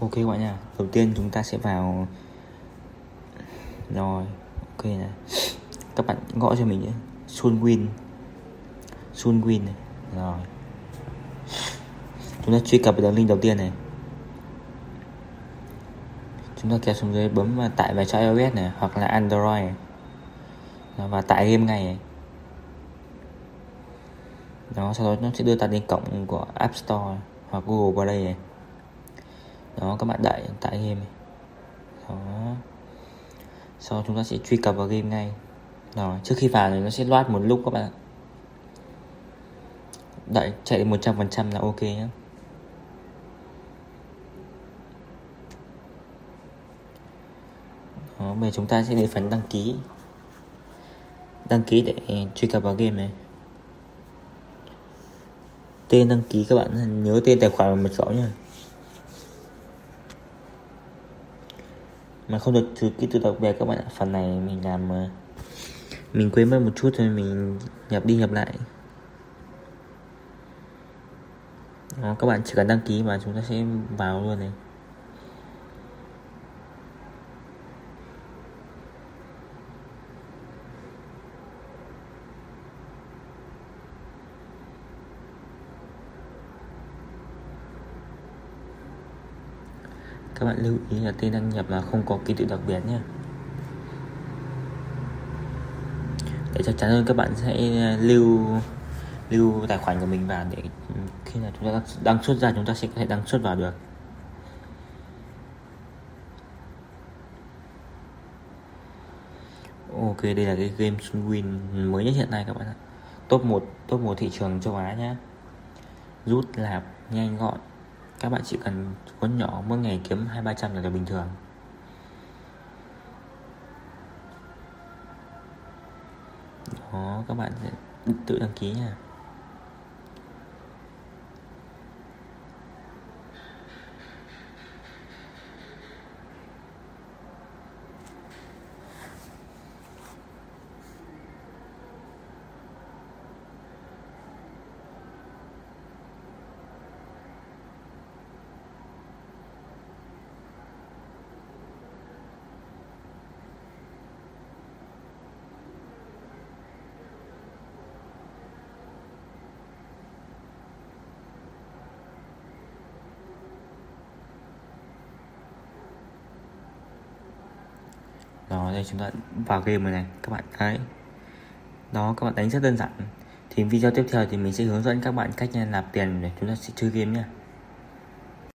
ok các bạn nha. Đầu tiên chúng ta sẽ vào. Rồi, ok này các bạn gõ cho mình nhé. Sunwin Sunwin này. Rồi. Chúng ta truy cập đường link đầu tiên này. Chúng ta kéo xuống dưới bấm vào tải về cho iOS này, hoặc là Android này. và tải game ngay này. đó, sau đó nó sẽ đưa ta đến cổng của App Store hoặc Google Play này đó các bạn đợi tải game này. đó. Sau chúng ta sẽ truy cập vào game ngay. Rồi trước khi vào thì nó sẽ loát một lúc các bạn ạ. Đợi chạy 100% là ok nhé Đó, bây giờ chúng ta sẽ đến phần đăng ký. Đăng ký để truy cập vào game này. Tên đăng ký các bạn nhớ tên tài khoản và mật khẩu nha mà không được thứ kỹ tự đặc biệt các bạn ạ. Phần này mình làm ờ, mình quên mất một chút thôi mình nhập đi nhập lại. Đó, các bạn chỉ cần đăng ký mà chúng ta sẽ vào luôn này. Các bạn lưu ý là tên đăng nhập là không có ký tự đặc biệt nhé. Để chắc chắn hơn, các bạn sẽ lưu lưu tài khoản của mình vào để khi nào chúng ta đăng xuất ra, chúng ta sẽ có thể đăng xuất vào được. Ok, đây là cái game Sunwin mới nhất hiện nay các bạn ạ. Top 1 top 1 thị trường châu Á nhé. Rút lạp nhanh gọn các bạn chỉ cần vốn nhỏ mỗi ngày kiếm hai, ba trăm là điều bình thường. Đó, các bạn sẽ tự đăng ký nha. Đó, đây chúng ta vào game rồi này, các bạn. Thấy Đó, các bạn đánh rất đơn giản. Thì video tiếp theo thì mình sẽ hướng dẫn các bạn cách nạp tiền để chúng ta sẽ chơi game nhé